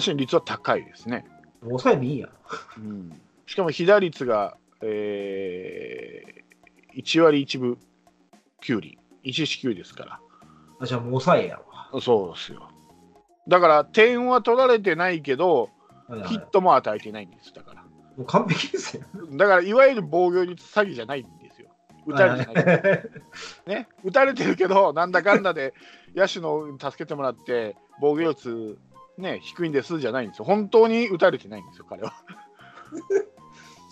信率は高いですね。抑えていいや。うん、しかも被打率が、えー、1割1分9厘、1四9ですからあじゃあもう抑えやわ。そうですよ。だから、点は取られてないけど、ヒットも与えてないんです、だから。もう完璧ですよ。だから、いわゆる防御率詐欺じゃないんですよ。打たれて。ない。ね、打たれてるけど、なんだかんだで野手の助けてもらって、防御率、ね、低いんですじゃないんですよ。本当に打たれてないんですよ、彼は。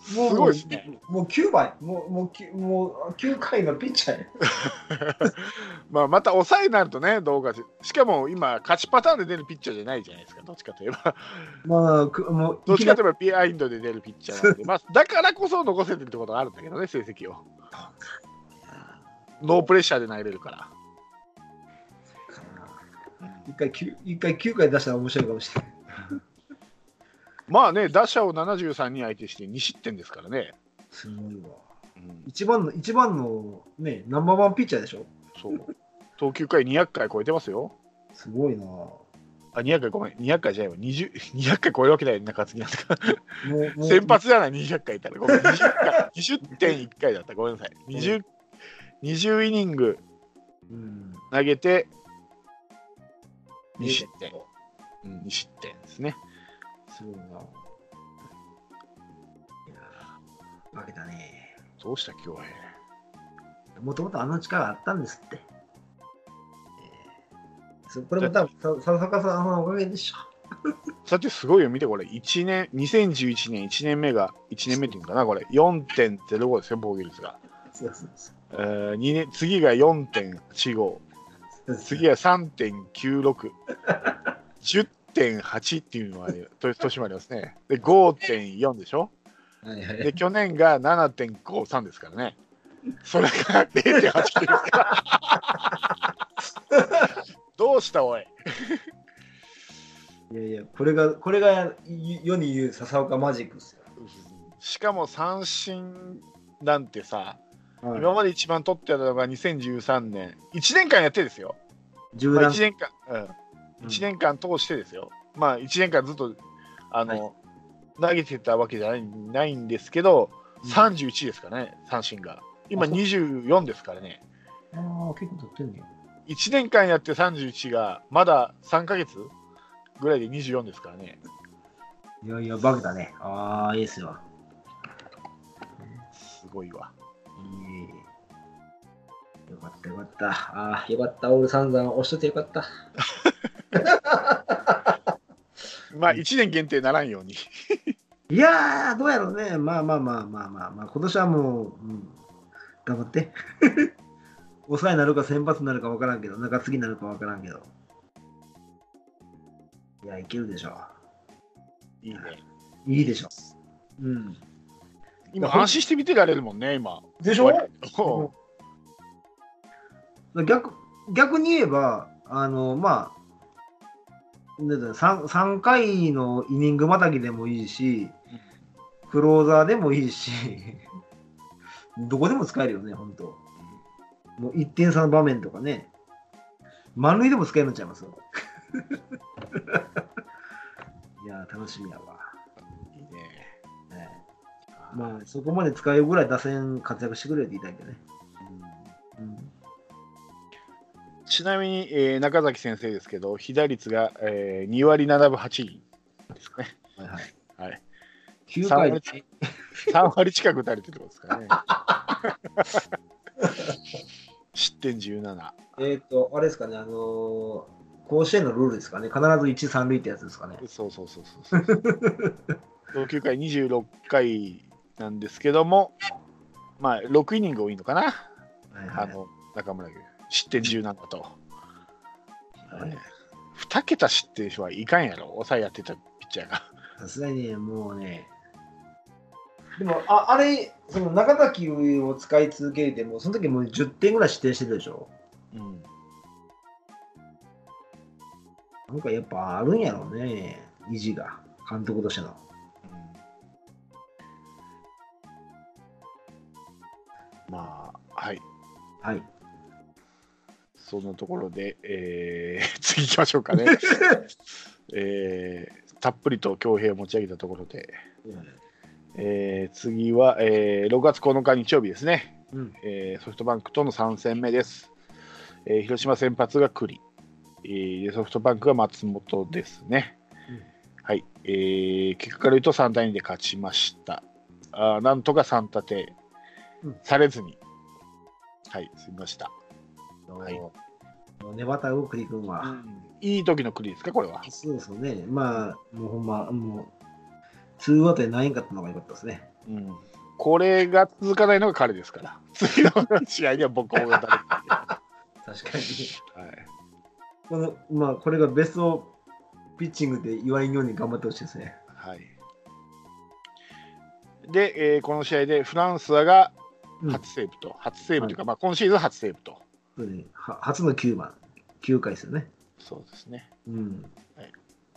すもうごいですね。もう9倍、もうもうもう9回のピッチャーや。まあ、また抑えになるとね、どうかししかも今、勝ちパターンで出るピッチャーじゃないじゃないですか、どっちかといえば。まあ、くもうどっちかといいえばビハインドで出るピッチャーなんで、まあ、だからこそ残せてるってことがあるんだけどね、成績を。ノープレッシャーで投げれるから。一回 9, 一回9回出したら面白いかもしれない。まあね、打者を73人相手して2失点ですからね。すごいわ。うん一番の、一番のね、ナンバーワンピッチャーでしょ？そう。投球回200回超えてますよ。すごいな。あ、200回ごめん、200回じゃないわ。20 200回超えるわけだよ、中継ぎなんか。先発じゃない、200回いたら。ごめん、20回、20.1回だった。ごめんなさい。20、20イニングうん。投げて、2失点。うん、2失点ですね。すごいな。いや負けたね。どうした、京平。もともとあの力あったんですって。えーこれも多分、さ佐々さんのおかげでしょ。さてすごいよ、見てこれ。1年、2011年1年目が、1年目っていうのかな、これ。4.05ですよ、防御率が。そうそうそえー、二年次が4.85。う次は3.96。10.8っていうのは、年もありますね。で、5.4でしょ？はいはいで、去年が7.53ですからね。それが0.89ですから。どうしたおい？いやいや、これが、これが世に言う笹岡マジックですよ。しかも三振なんてさ、はい今まで一番取ってたのが2013年。1年間やってですよ。まあ、銃弾1年間、うん、1年間通してですよ。まあ、1年間ずっと、あの、はい投げてたわけじゃないないんですけど、うん31ですかね、三振が。今あそう24ですからね。ああ、結構取ってんねや。1年間やって31が、まだ3ヶ月ぐらいで24ですからね。いやいや、バグだね。ああ、いいですよ。すごいわ。よかったよかった。ああ、よかった。オールサンザン押しといてよかった。まあ、1年限定ならんように。いやー、どうやろうね。まあまあまあまあまあまあ、今年はもう、うん、頑張って。抑えになるか先発になるか分からんけど、中継ぎになるか分からんけど。いや、いけるでしょいいね。う。いいでしょう。うん。今、安心して見てられるもんね、今。でしょ？ょ逆逆に言えば、あの、まあ、なんだろう 3, 3回のイニングまたぎでもいいし、クローザーでもいいし、どこでも使えるよね、本当もう1点差の場面とかね、満塁でも使えるのちゃいます いやー、楽しみやわ。いいね。ねまあ、そこまで使えるぐらい打線活躍してくれって言いたいけどね。ちなみに、えー中崎先生ですけど、被打率が、えー2割7分8厘ですかね。はいはい。はい、9 3回割3割近く打たれてることですからね。失点17。えっ、と、あれですかね、あのー甲子園のルールですかね、必ず1、3塁ってやつですかね。そうそうそうそうそう。投球回26回なんですけども、まあ、6イニング多いのかな、はいはいあの中村君。失点17と。はい2桁失点はいかんやろ、抑えやってたピッチャーが。さすがにね、もうね。でも、ああれ、その中崎を使い続けても、その時もう10点ぐらい失点してるでしょ？うん、なんかやっぱあるんやろうね、意地が、監督としての。まあ、はい。はい。そんなところで、えー 次行きましょうかね。えーたっぷりと強兵を持ち上げたところで、えー次は、えー6月9日日曜日ですね、うん。えーソフトバンクとの3戦目です。えー広島先発が栗、えーでソフトバンクが松本ですね。うんはい、えー結果から言うと3対2で勝ちました。あーなんとか3立てうんされずに、はい、済みました。はいもう粘ったよ、栗君は。いい時の栗ですか、これは？そうですよね。まあ、もうほんま、もう、ツーアウトでないんかったのが良かったですね。うん、これが続かないのが彼ですから、次の試合には僕を打たれて、は 確かに。い、このまあ、これがベストピッチングで言われるように頑張ってほしいですね。はい。で、えーこの試合でフランスアがうん初セーブと、初セーブというか、まあ、今シーズン初セーブと、そうねは初の9番、9回ですよね。そうですね。うん。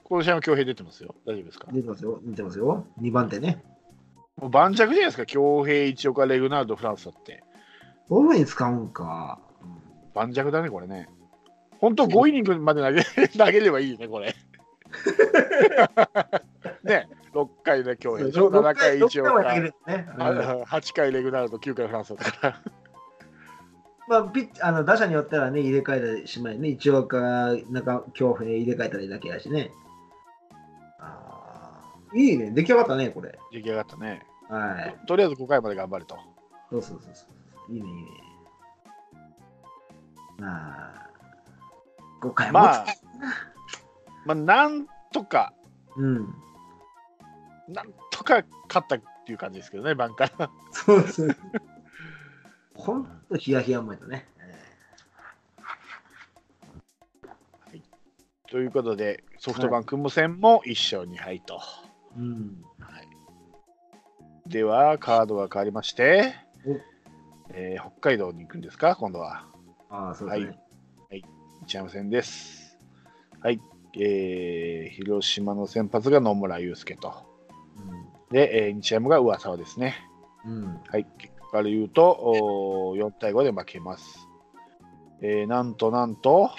この試合も強兵出てますよ。大丈夫ですか？出てますよ。出てますよ。2番手ね。もう盤石じゃないですか、強兵、一岡、レグナルド、フランスだって。どういうに使うんか。盤石だね、これね。本当、5イニングまで投げ 投げればいいね、これ。ね、6回で強兵でしょ、7回一6回は岡、投げれるね。うんあ8回レグナルド、9回フランスだったから。まあ、ピッチあの打者によってはね、入れ替えたしまいね、一応か、なんか、強兵入れ替えたらいいだけやしね。あーいいね、出来上がったね、これ。出来上がったね。はい。とりあえず5回まで頑張ると。そうそうそうそう。いいね、いいね。まあ、5回もまあ、まあ、なんとか、うん。なんとか勝ったっていう感じですけどね、バンカー。そうそう。ほんとヒヤヒヤもやったね。ということで、ソフトバンク無戦も1勝2敗と。うん。はいでは、カードが変わりましてお、えー北海道に行くんですか、今度は。ああ、そうですね。日山戦です。はい。えー広島の先発が野村祐介と。で、えー日山が上沢ですね。うん。うん。はい。から言うと、おー4対5で負けます。えーなんとなんと、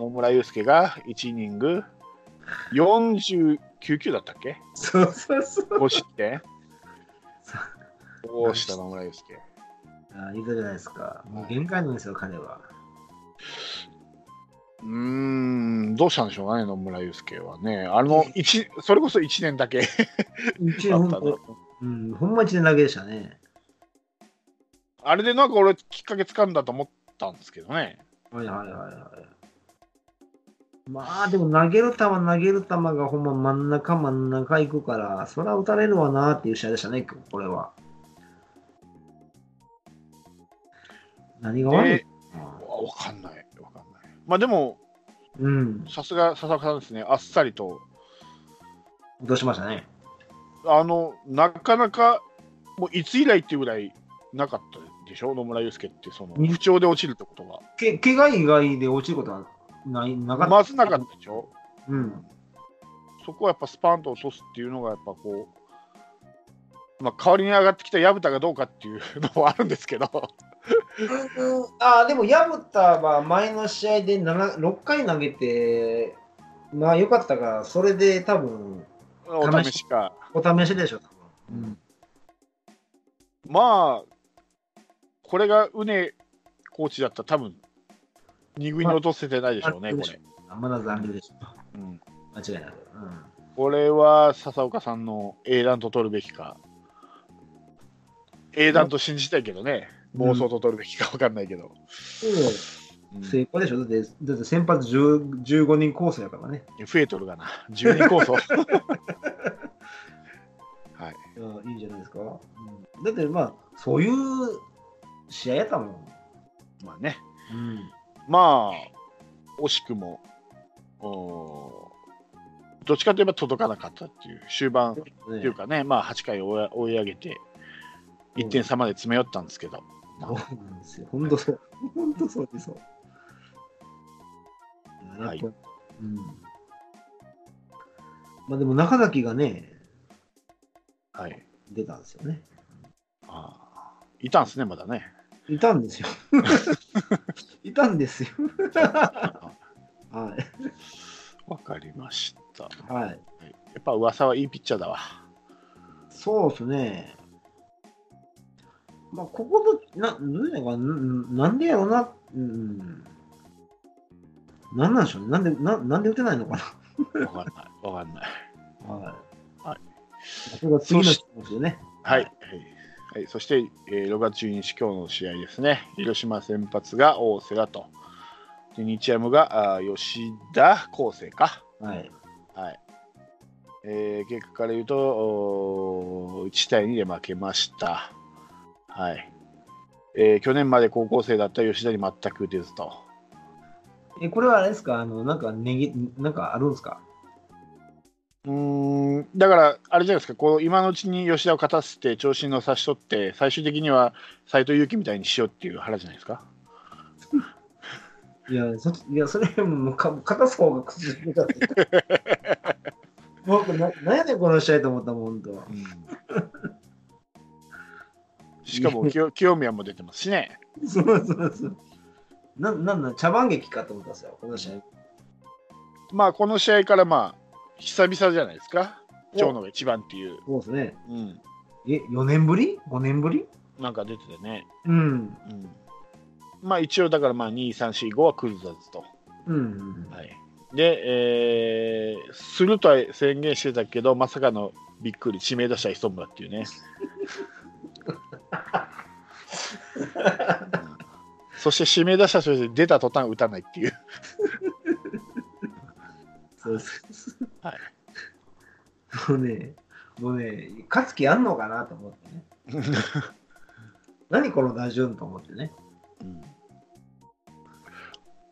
野村祐介が1イニング49球だったっけ？そうそうそう。?5 失点どうした野村祐介？ああ、いいじゃないですか。もう限界なんですよ、彼は。うーん、どうしたんでしょうかね、野村祐介はね。あの、一それこそ1年だけ一あったな年ほんと、うん、ほんま一年だけでしたね。あれでなんか俺、きっかけつかんだと思ったんですけどね。はいはいはいはい。まあでも投げる球投げる球がほんま真ん中真ん中行くから、そら打たれるわなっていう試合でしたね、これは。何が悪いでわわかんない、わかんない。まあでも、うん、さすが佐々木さんですね、あっさりと、どうしましたね。あの、なかなか、もういつ以来っていうぐらいなかったでしょ、野村祐介って、そのうん不調で落ちるってことが。け怪我以外で落ちることはないなかった。まずなかったでしょ？うん。そこはやっぱスパンと落とすっていうのが、やっぱこう、まあ、代わりに上がってきた薮田がどうかっていうのはあるんですけど、ああ、でも薮田は前の試合で7 6回投げて、まあ良かったから、それで多分お試しか。お試しでしょ、多分。まあ、これが畝コーチだったら、多分二軍に落とせてないでしょうね、これ。まだ残留でしょ。うん、間違いなく。これは笹岡さんの英断と取るべきか、英断と信じたいけどね、うん妄想と取るべきか分かんないけど。うん、成功でしょだって、だって先発10 15人コースやからね。増えとるがな、12構想。はい、いいんじゃないですか。だってまあ、そういう試合やったもん。まあね、うん。まあ、惜しくも、おーどっちかといえば届かなかったっていう、終盤っていうかね、まあ8回追い追い上げて、1点差まで詰め寄ったんですけど、そうなんですよ。本当そう。本当そうでそう。はいうん。まあでも中崎がね、はい、出たんですよね。あーいたんですね、まだね。いたんですよ。いたんですよ。はい。わかりましそうはい。やっぱ噂はいいピッチャーだわ。そうですね。まあ、ここの、な、なんな、んでやろうな、うん。なんなんでしょうね。なんで、ななんで打てないのかわかんない。わかんない。な。はい。はい。そして、えー6月12日、今日の試合ですね。広島先発が大瀬良と。で日ハムがあー吉田康生か。はい。はい。えー結果から言うと、おー1対2で負けました。はい。えー去年まで高校生だった吉田に全く打てずと。え、これはあれですか？あの、なんか、ねぎ、なんかあるんですか？うーんだから、あれじゃないですか、こう今のうちに吉田を勝たせて、調子の差し取って、最終的には斎藤佑樹みたいにしようっていう腹じゃないですか？いや、そいやそれもうか、片す方が口にだって。僕な、なんやねん、この試合と思ったもん、本当。しかも清清宮も出てますしね。そうそうそう。な、なんなん、茶番劇かと思ったんですよ、この試合。まあ、この試合からまあ、久々じゃないですか？今日のが一番っていう。そうですね。うん。え、4年ぶり ?5 年ぶり？なんか出ててね。うん。うん。まあ、一応だからまあ、2、3、4、5はクルーザーズと。うん。はい。で、えー、するとは宣言してたけど、まさかのびっくり、指名打者磯村っていうね。うんそして指名打者として出た途端打たないっていう。そうそう。はい。もうね、もうね、勝つ気あんのかなと思ってね。何この打順と思ってね。うん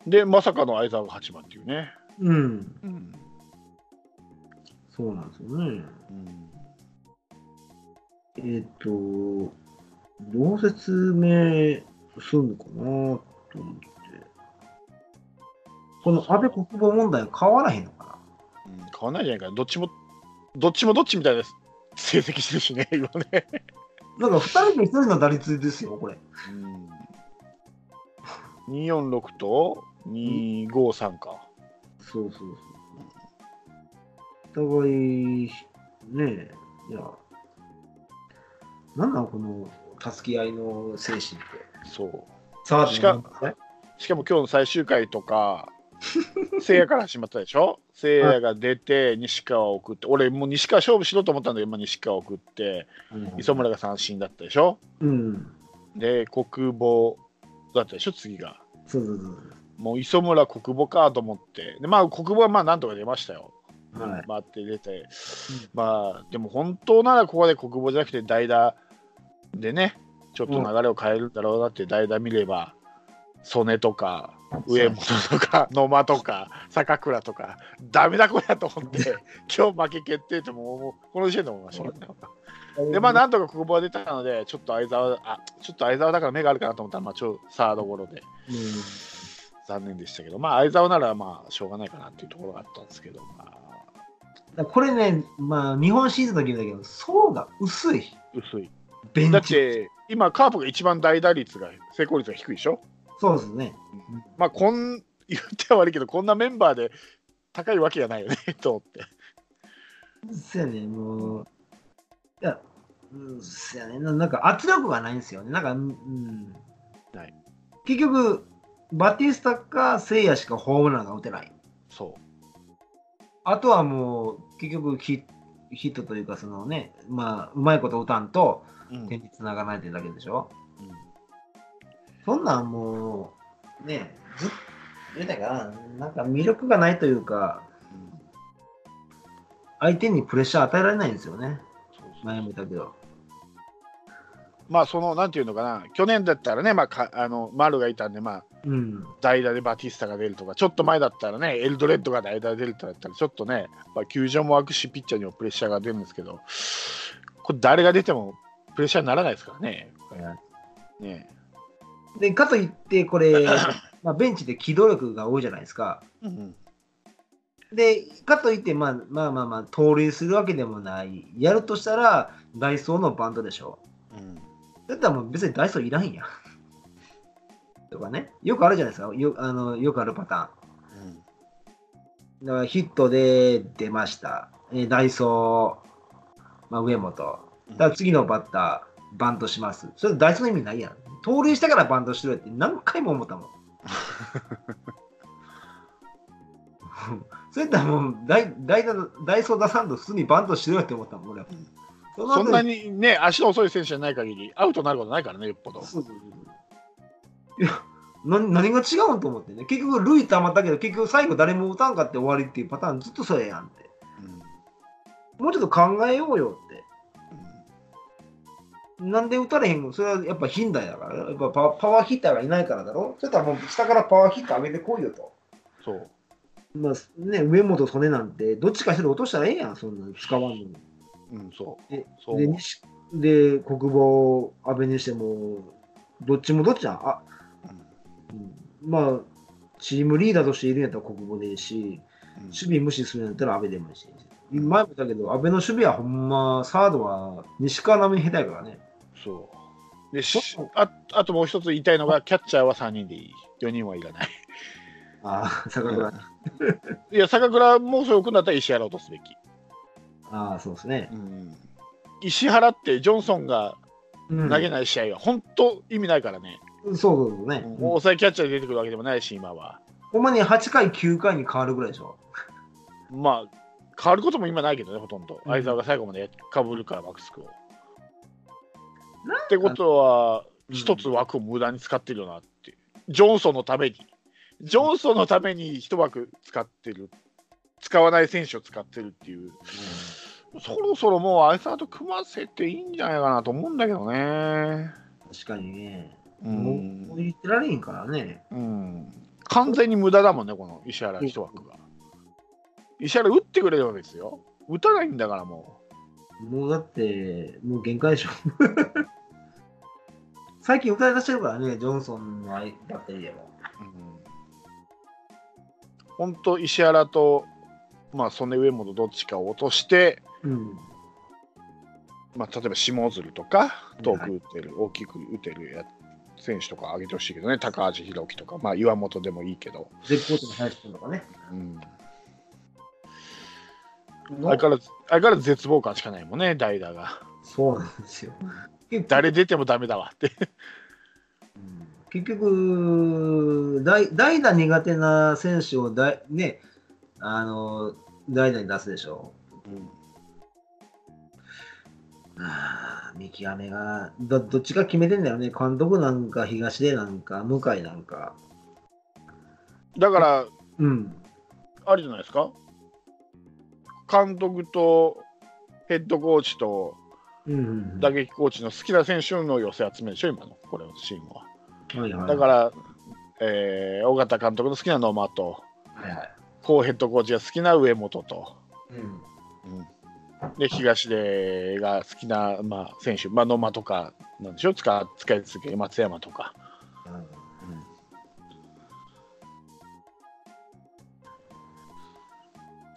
で、まさかの相沢が8番っていうね。うん。うんそうなんですよね。うんえっ、と、どう説明するのかなと思って。この安倍国防問題は変わらへんのかうん変わんないんじゃないかな。どっちも、どっちもどっちみたいな成績してるしね、今ね。ななんか2人で1人の打率ですよ、これ。うん、246と253か。そうそうそう。お互い、ねえ、いや、なんなんこの助け合いの精神って。そう。さあ、しかえしかも今日の最終回とか、せいやから始まったでしょ？せいやが出て、西川を送って、俺もう西川勝負しろと思ったんだけど、まあ、西川を送って、磯村が三振だったでしょ？うん。で、国母だったでしょ？次が。そうそうそう。もう磯村国母かと思って。で、まあ国母はまあなんとか出ましたよ。はい。回って出て、まあでも本当ならここで国母じゃなくて代打でね、ちょっと流れを変えるんだろうなって代打見れば、曽根とか上本とか 野間とか坂倉とか、ダメだこりゃと思って、今日負け決定ってもうこの時点で思いました。で、まあなんとか国母は出たので、ちょっと相沢、あちょっと相沢だから目があるかなと思ったら、まあちょサードゴロで。うん。残念でしたけど、まあ相沢ならまあしょうがないかなっていうところがあったんですけど、まあ。これね、まあ、日本シリーズの時だけど、層が薄い。薄い。ベンチ。だって今カープが一番代打率が成功率が低いでしょ？そうですね。まあこん言っては悪いけどこんなメンバーで高いわけがないよねと思ってそうやね、もう。いや、うん、そうやねな。なんか圧力がないんですよね。なんか、うん。ない結局、バティスタか聖夜しかホームランが打てない。そあとはもう、結局ヒ、ヒットというか、そのね、まあ、うまいこと打たんと点につながらないというだけでしょ。うんそんなんもう、ね、ずっと、言うたんかな、なんか魅力がないというか、うん相手にプレッシャー与えられないんですよね。そうそう前も言ったけど。まあそのなんていうのかな去年だったらねまあかあの丸がいたんでまあうん。代打でバティスタが出るとかちょっと前だったらねエルドレッドが代打で出るとかだったらちょっとね、まあ、球場も空くしピッチャーにもプレッシャーが出るんですけどこれ誰が出てもプレッシャーにならないですからねねで、かといって、これ、まあ、ベンチで機動力が多いじゃないですか。うんで、かといって、まあまあまあまあ、盗塁するわけでもない。やるとしたら、ダイソーのバントでしょ。うんだったらもう別にダイソーいらんやん。とかね。よくあるじゃないですか。よあのよくあるパターン。うんだからヒットで出ました。えーダイソー、まあ、上本。だから次のバッター、バントします。それダイソーの意味ないやん。盗塁したからバントしてるって何回も思ったもん。それやったらもうダイダイソー出さんと普通にバントしろよって思ったもん、俺は。そそんなににね、足の遅い選手じゃない限り、アウトになることないからね、よっぽど。そうそうそういやな何が違うんと思ってね。結局、塁溜まったけど、結局最後誰も打たんかって終わりっていうパターンずっとそれやんって。もうちょっと考えようよって。なんで打たれへんの？それはやっぱ頻大だから。やっぱパワパワーヒッターがいないからだろそれとはもう下からパワーヒッター上げてこいよと。そう。まあね、上本、曽根なんて、どっちか一人落としたらええやん、そんなの使わんのに。うん、そう。でそうで、西で国防、安倍にしても、どっちもどっちやん。あうんまあ、チームリーダーとしているんやったら国防でいいし、うん守備無視するんやったら安倍でもいいし。前も言ったけど、安倍の守備はほんま、サードは西川並みに下手やからね。そう。でしああともう一つ言いたいのが、キャッチャーは3人でいい。4人はいらない。ああ、坂倉。いや、坂倉もそれ置くんだったら石原を落とすべき。ああ、そうですね。うん、石原ってジョンソンがうん投げない試合が本当意味ないからね。そうそうそうね。もう抑えキャッチャーで出てくるわけでもないし、今は。ほんまに8回、9回に変わるぐらいでしょ。まあ、変わることも今ないけどね、ほとんど。うん相沢が最後までかぶるから、マックスクを。ってことは、うん一つ枠を無駄に使ってるよなって。ジョンソンのために。ジョンソンのために一枠使ってる。使わない選手を使ってるっていう。そろそろもう相沢と組ませていいんじゃないかなと思うんだけどね。確かにね。うもうんもう言ってられへんからね。うん、完全に無駄だもんね、この石原一枠が。石原打ってくれればですよ。打たないんだからももうだって、もう限界でしょ。最近歌い出してるからね、ジョンソンのバッテリーでも。う。うん、本当、石原と、まあ、曽根上本どっちかを落として、うん。まあ、例えば下鶴とか、遠く打ってる、大きく打てるや選手とか上げてほしいけどね、高橋宏樹とか、まあ、岩本でもいいけど、絶好調の林君とかね。うん、相変わらず相変わらず絶望感しかないもんね、代打が。そうなんですよ。誰出てもダメだわって。うん結局、代代打苦手な選手を代,、ね、あの代打に出すでしょ。あー見極めがど、どっちか決めてんだよね。監督なんか、東出なんか、向井なんか。だから、うん。あるじゃないですか。監督とヘッドコーチとうんうんうん、打撃コーチの好きな選手の寄せ集めでしょ、今のこれのチームは。はいはい、だから、えー尾形監督の好きな野間と、はいはい。コーヘッドコーチが好きな上本と、うん。うんで東出が好きな、まあ、選手、まあ、野間とかなんでしょ、使使い続ける松山とか。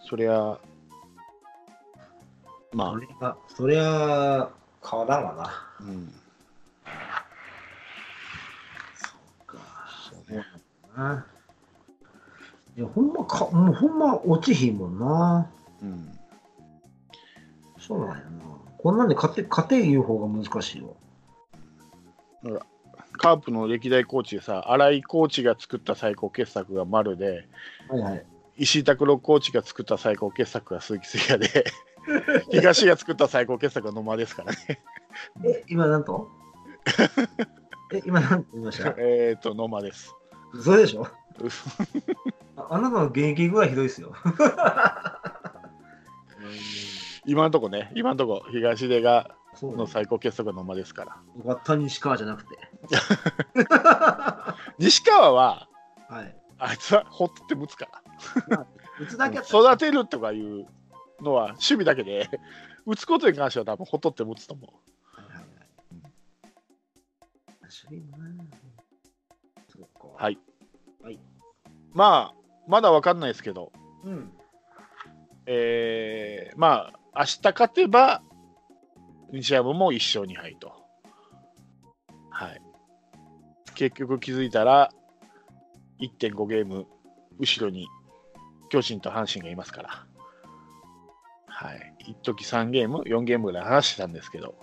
そりゃ、まそれが、そりゃ、変わらんわな。あ、うん、そうね。いや、ほんまか、もうほんま落ちひんもんな。うんそうなんやな。こんなんで勝て、勝て言う方が難しいわ。カープの歴代コーチでさ、新井コーチが作った最高傑作が丸で、はいはい。石井拓郎コーチが作った最高傑作が鈴木誠也で、東が作った最高傑作が野間ですからね。え、今なんと？え、今なんて言いました？えっと、野間です。それでしょ？ああなたの現役ぐらいひどいですよ。今のとこね、今のとこ東出がの最高傑作が野間ですから。よかった、西川じゃなくて。西川は、はい。あいつはほっとって打つから。打つだけ育てるとかいうのは趣味だけで、打つことに関しては多分ほっとって打つと思う。はいはい。まあ、まだわかんないですけど、うん。えーまあ、明日勝てば、日ハムも1勝2敗と。はい。結局気づいたら、1.5ゲーム後ろに巨人と阪神がいますから。はい。一時3ゲーム、4ゲームぐらい話してたんですけど、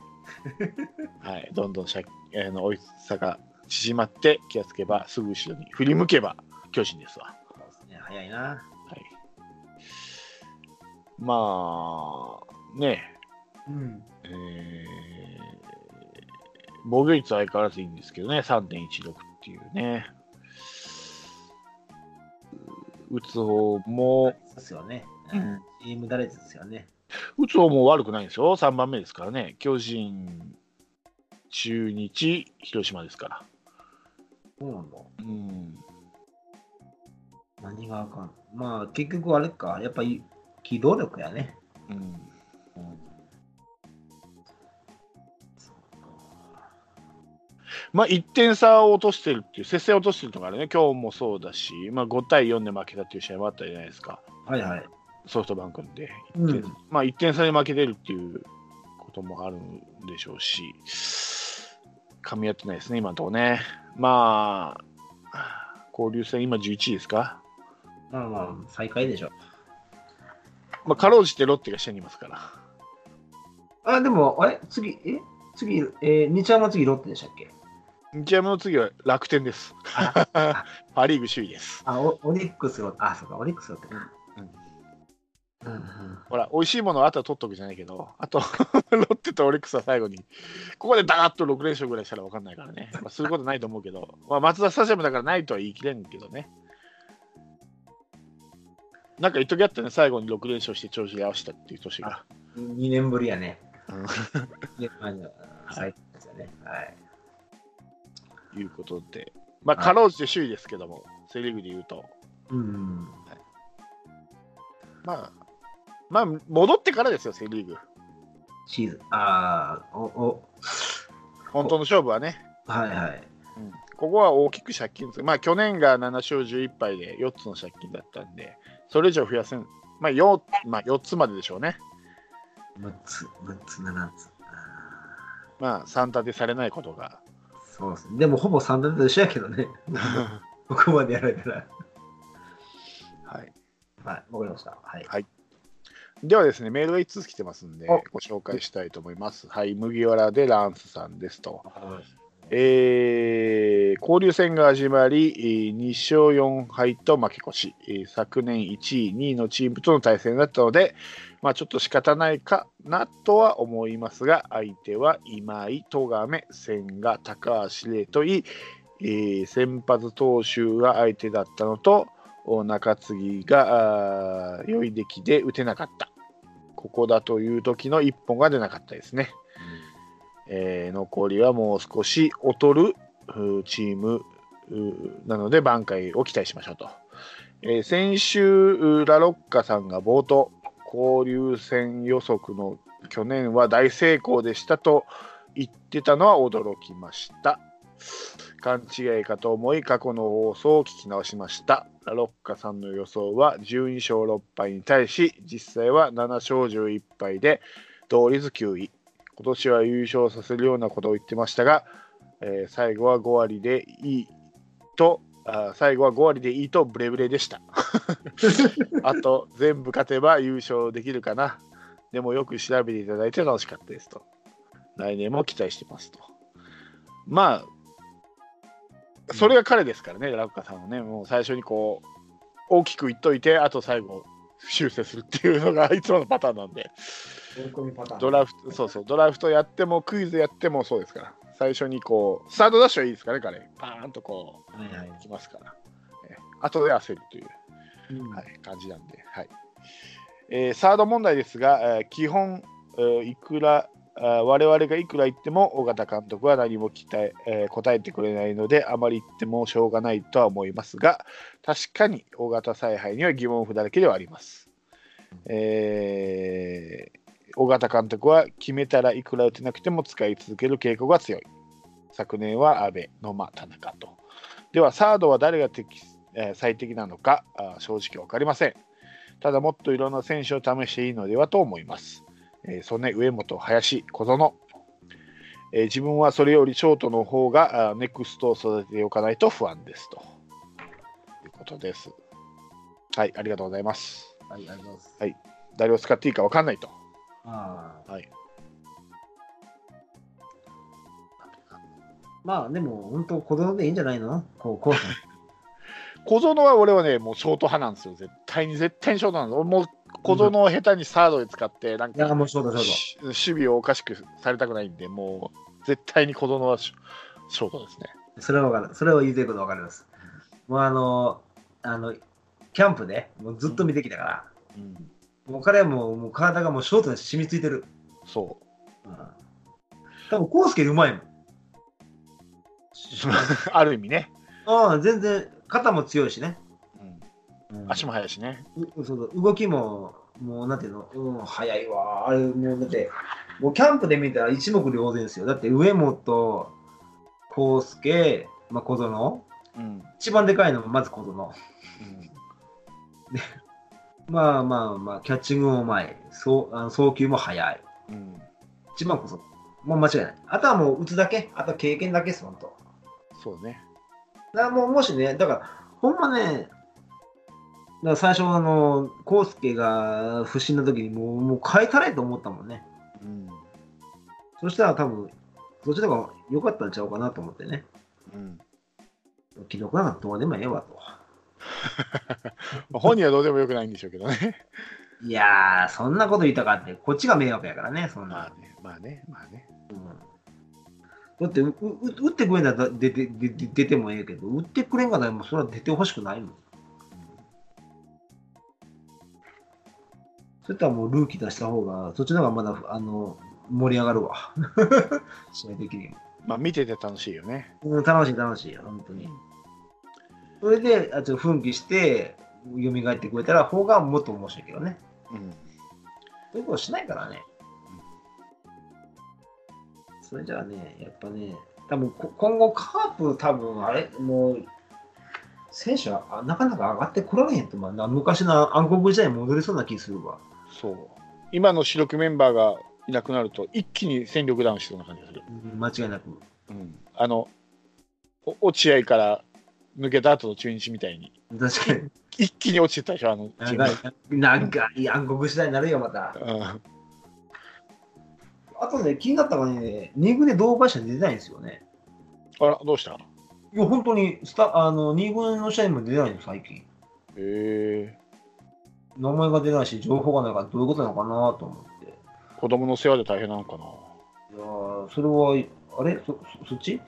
はい。どんどん借あの追い差が縮まって、気がつけば、すぐ後ろに振り向けば巨人ですわ。そうですね、早いな。はい。まあ、ねうん。え、えー防御率は相変わらずいいんですけどね、3.16っていうね。打つ方も、ですよね。うんチーム打率ですよね。打つ方も悪くないんですよ、3番目ですからね。巨人、中日、広島ですから。そうなんだ。うん。何があかん。まあ、結局あれか。やっぱり機動力やね。うん、うん。まあ、1点差を落としてるっていう、接戦を落としてるのがあるね、今日もそうだし、まあ、5対4で負けたっていう試合もあったじゃないですか、はいはい。ソフトバンクで。うん1点まあ、1点差で負けてるっていうこともあるんでしょうし、噛み合ってないですね、今のところね。まあ、交流戦、今11位ですか？まあまあ、最下位でしょ。まあ、かろうじてロッテが下にいますから。あ、でも、あれ？次、え？次、えー、日ハム次ロッテでしたっけ？日山の次は楽天です。あ パ・リーグ首位です。あ、オオリックスロッテ。あ、そうか、オリックスロッテ。うんうんうん。ほら、美味しいものはあとは取っとくじゃないけど、あと、ロッテとオリックスは最後に、ここでダーッと6連勝ぐらいしたら分かんないからね、まあ、することないと思うけど、まあ、松田スタジアムだからないとは言い切れんけどね。なんか一時あったね、最後に6連勝して調子で合わせたっていう年が。2年ぶりやね。うんいやまあ最高ですよね。はい。いうことで、まあ、かろうじて首位ですけども、セ・リーグで言うと、うん。まあ、まあ、戻ってからですよ、セ・リーグ。シーズン。ああ、お、お、本当の勝負はね。はいはい。うんここは大きく借金です。まあ、去年が7勝11敗で4つの借金だったんで、それ以上増やせん。まあ 4, まあ、4つまででしょうね。6つ、6つ、7つ。あまあ、3立てされないことが。ーそうですね。でも、ほぼ3打と一緒やけどね。ここまでやられたら。はい、はい、わかりました。はい。ではですね、メールが1通来てますんでお、ご紹介したいと思います。はい、麦わらでランスさんですと。えー交流戦が始まり、えー2勝4敗と負け越し、えー昨年1位、2位のチームとの対戦だったので、まあ、ちょっと仕方ないかなとは思いますが、相手は今井、戸亀、千賀、高橋礼といい、えー先発投手が相手だったのと、お中継ぎが良い出来で打てなかった。ここだという時の一本が出なかったですね。えー残りはもう少し劣るチームなので挽回を期待しましょうと。えー先週、ラロッカさんが冒頭、交流戦予測の去年は大成功でしたと言ってたのは驚きました。勘違いかと思い過去の放送を聞き直しました。ラロッカさんの予想は12勝6敗に対し、実際は7勝11敗で同率9位。今年は優勝させるようなことを言ってましたが、えー最後は5割でいいと、あー最後は5割でいいとブレブレでした。あと、全部勝てば優勝できるかな。でもよく調べていただいて楽しかったですと。来年も期待してますと。まあ、それが彼ですからね、ラッカさんはね、もう最初にこう、大きく言っといて、あと最後、修正するっていうのがいつものパターンなんで。ドラフト、そうそう、ドラフトやっても、クイズやってもそうですから、最初にこう、スタートダッシュはいいですかね、彼。パーンとこはいはい。う、きますから。え後で焦るという、うんはい、感じなんで、はい。えーサード問題ですが、えー基本、えーいくら、我々がいくら言っても、尾形監督は何も期待、えー答えてくれないので、あまり言ってもしょうがないとは思いますが、確かに尾形采配には疑問符だらけではあります。えー尾形監督は決めたらいくら打てなくても使い続ける傾向が強い。昨年は阿部、野間、田中と。では、サードは誰が適、えー最適なのかあ正直分かりません。ただ、もっといろんな選手を試していいのではと思います。えー、曽根、上本、林、小園、えー自分はそれよりショートの方がネクストを育てておかないと不安ですということです。はい、ありがとうございます。はい、ありがとうございます。はい誰を使っていいか分かんないと。ああはい。まあ、でも、本当、子供でいいんじゃないの？こう、こう。小園は俺はね、もうショート派なんですよ。絶対に、絶対にショートなんです。俺もう小園を下手にサードで使って、なんか、守備をおかしくされたくないんで、もう絶対に小園はショートですね。それはわかる。それは言いたいことわかります。もう、あの、あの、キャンプで、もうずっと見てきたから、うん、もう彼はもう、もう体がもうショートに染みついてる。そうん。多分、コウスケうまいもん。う。ある意味ね、ああ、全然、肩も強いしね。うん、足も速いしね。うそうだ動きも、もうなんていうの、うん、早いわ。あれ、もうだって、もうキャンプで見たら一目瞭然ですよ。だって上本、康介、まあ、小園、うん一番でかいのもまず小園。うん まあまあまあ、キャッチングもうまい。そうあの送球も速い。うん、一番こそ、もう間違いない。あとはもう打つだけ、あとは経験だけです、ほんと。そうね。だもうもしね、だから、ほんまね、だから最初、あの、康介が不審な時にもうもう変えたれと思ったもんね。うんそしたら多分、そっちの方が良かったんちゃうかなと思ってね。うん記録なんかどうでもええわと。まあ 本人はどうでもよくないんでしょうけどね。いやー、そんなこと言いたかって、こっちが迷惑やからね、そんな。まあね、まあね、まあね。うんだってうう、打ってくれんだったら出て出てもええけど、打ってくれんかったらもうそれは出てほしくないもん。そういったらもうルーキー出した方が、そっちの方がまだあの盛り上がるわ。試合的にも。まあ見てて楽しいよね。うん、楽しい楽しいよ、本当に。それで、あちょっと奮起して、蘇ってくれたら方がもっと面白いけどね。うんそういうことしないからね。それじゃあね、やっぱね、多分こ今後カープ多分あれ、もう、選手はあなかなか上がってこられへんと、まあ、な昔の暗黒時代に戻りそうな気するわ。そう。今の主力メンバーがいなくなると、一気に戦力ダウンしそうな感じがする。うん間違いなく。うん、あの、お落合から抜けた後の中日みたいに、確かに。一気に落ちてたでしょ、あのチームなんか、なんかいい暗黒時代になるよ、また。うんあとね、気になったのがね、2軍で同会社に出てないんですよね。あら、どうした？へいや、本当にスタあの2軍の試合にも出てないの、最近。え名前が出ないし、情報がないからどういうことなのかなと思って。子供の世話で大変なのかな。いやーそれは、あれ？そそそっち？うん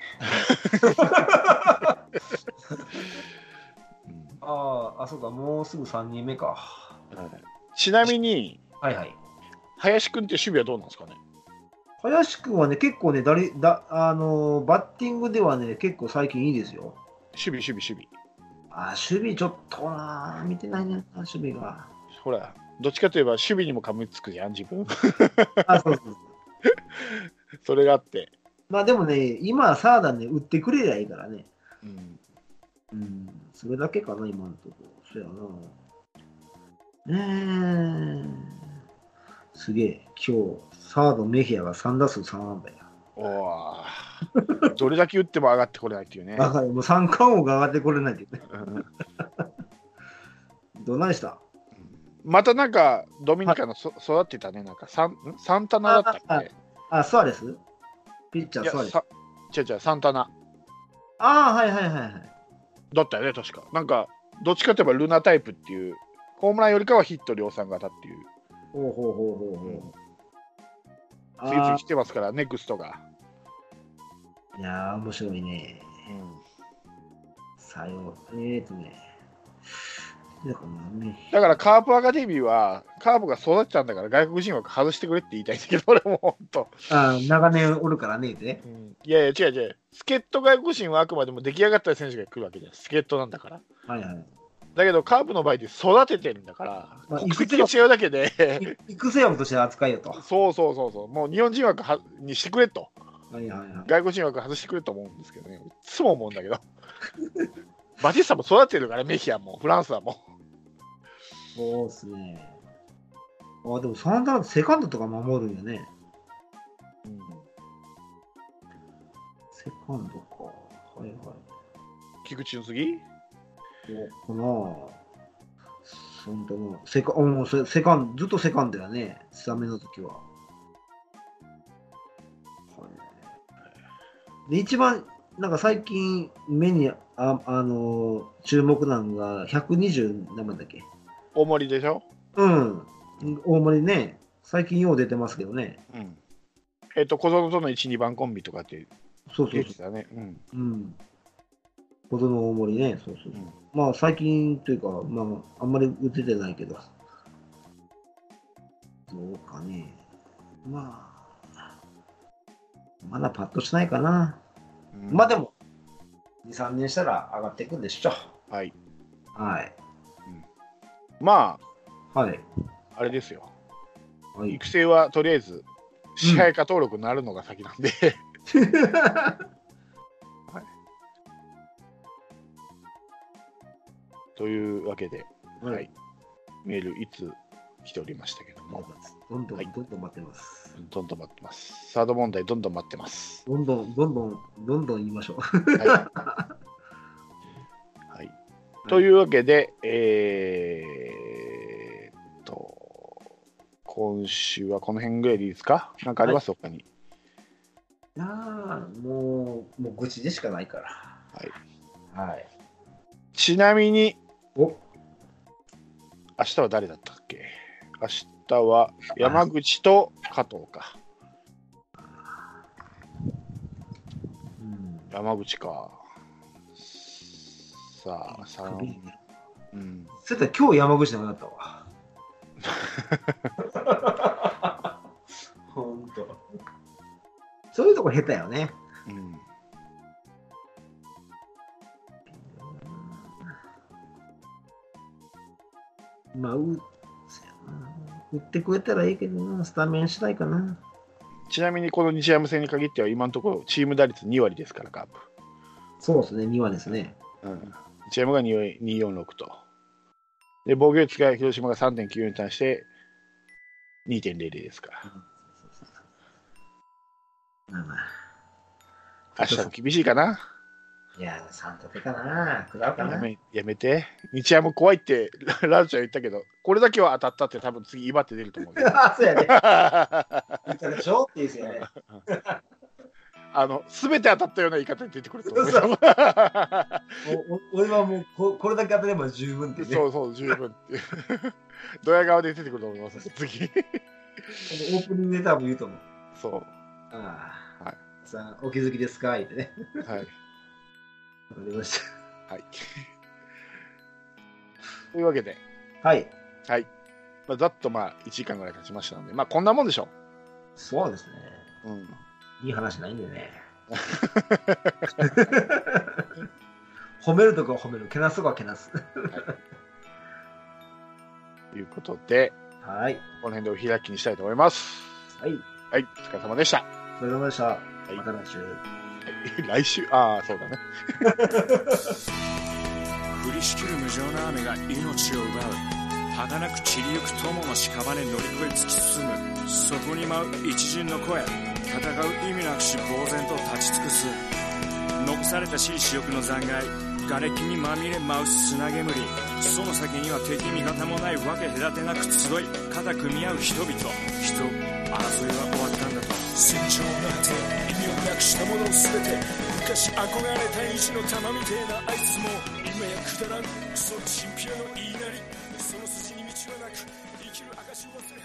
ああ、あ、そうか、もうすぐ3人目か。はいちなみに、はいはい。林君って守備はどうなんですかね？林君はね、結構ね、だれだあのーバッティングではね、結構最近いいですよ。守備、守備、守備。あー守備ちょっとなー、見てないね、守備が。ほら、どっちかといえば守備にもかみつくじゃん、自分。あ、そうそう。それがあって。まあでもね、今、サーダンね、打ってくれりゃいいからね。うんうん、それだけかな、今のところ。そうやな。ねえ。すげえ、今日、サードメヒアが3打数3安打や。おーどれだけ打っても上がってこれないっていうね。だからもう三冠王が上がってこれないっていうね。うん どないした？またなんか、ドミニカのそ育ってたね、なんかサン、ん？サンタナだったっけ？あ、スアレスピッチャースアレス。さ違う違う、サンタナああ、はいはいはいはい。だったよね、確か。なんか、どっちかといえばルナタイプっていう、ホームランよりかはヒット量産型っていう、ほうほうほうほうほう。次々あ来てますから、ネクストが。ーいやー、面白いね。うんさよう。えーとね。だからカープアカデミーは、カープが育てたんだから外国人枠外してくれって言いたいんだけど、俺も本当。あー長年おるからね、で。うんいやいや、違う違う。助っ人外国人はあくまでも出来上がった選手が来るわけじゃん。助っ人なんだから。はいはい。だけど、カープの場合で育ててるんだから、まあ国籍が違うだけで、い育成枠として扱いよと。はそうそうそうそう、もう日本人枠はにしてくれと、いはいはい。外国人枠外してくれと思うんですけどね、いつも思うんだけど。バティスタも育ててるから、メヒアも、フランスはもそうっすね。あ、でもサンダーセカンドとか守るんよね。う。うんセカンドか。はいはい。菊池の次？おかな本当の。セカうんセセカンずっとセカンドやね、スタメンの時は。はいで、一番、なんか最近、目に、あ、あのー注目なのが、120、何番だっけ？大盛りでしょ？うん。大森ね、最近よう出てますけどね。うん。えっ、と、小園との1、2番コンビとかってそうそうそ言ってたね。うん。う。うん。子供の大森ね、そうそう。うんまあ最近というか、まああんまり打ててないけど。どうかね。まあ、まだパッとしないかな。うんまあでも、2、3年したら上がっていくんでしょ。はい。はい。まはい。あ、あれですよ。はい。育成はとりあえず支配下登録になるのが先なんで、というわけで、はい、メールいつ来ておりましたけども、どんどん、はいどんどん待ってます。どんどん待ってます。サード問題、どんどん待ってます。どんどん、どんどん、どんどん言いましょう。はい。はい、というわけで、えーっと、今週はこの辺ぐらいでいいですか？なんかあります、他に。ああ、もう、もう愚痴でしかないから。はい。はい。ちなみに、お明日は誰だった？明日は山口と加藤か。うん。山口か。さあ、さうん。そうやったら今日山口じゃなかったわ。ほんと。そういうとこ下手よね。うん。まあ、う、そうやな打ってくれたらいいけどな、スタメンしたいかな。ちなみにこの日山戦に限っては今のところチーム打率2割ですから、カープ。そうですね、2話ですね。うん。日山が2割246と。で、防御率が広島が3.94に対して2.00ですから。まあまあ。明日も厳しいかないや、3立てかな。食らうかな。やめやめて。日山怖いってラ ラルちゃん言ったけど、これだけは当たったって多分次、威張って出ると思うよ。あ、そうやね。あ 言ったでしょって言うんですよね。の、すべて当たったような言い方で出てくると思う俺はもうここれだけ当たれば十分ってね。そうそう、十分っていう。ドヤ顔で出てくると思います、次。オープニングで多分言うと思う。そう。ああ。はい。さあ、お気づきですか？言ってね。はい。わかりましはい。というわけで、た。はい。はい。まあ、ざっとまあ、1時間ぐらい経ちましたので、まあ、こんなもんでしょそうですね。う。うん。いい話ないんでね。褒めるとこは褒める、けなすとこはけなす。ということで、はい。この辺でお開きにしたいと思います。はい。はい。お疲れ様でした。お疲れ様でした。いまた来週。来週、ああ、そうだね。降りしきる無情な雨が命を奪う儚く散りゆく友の屍乗り越え突き進むそこに舞う一陣の声戦う意味なくし呆然と立ち尽くす。残されたしい死力の残骸瓦礫にまみれ舞う砂煙。その先には敵味方もないわけ隔てなく集い肩組み合う人々。人争いは終わったんだと。戦場なんてしたもの全て昔憧れた意地の玉みてえなあいつも今やくだらん。クソチンピラの言いなりその筋に道はなく生きる証を忘れ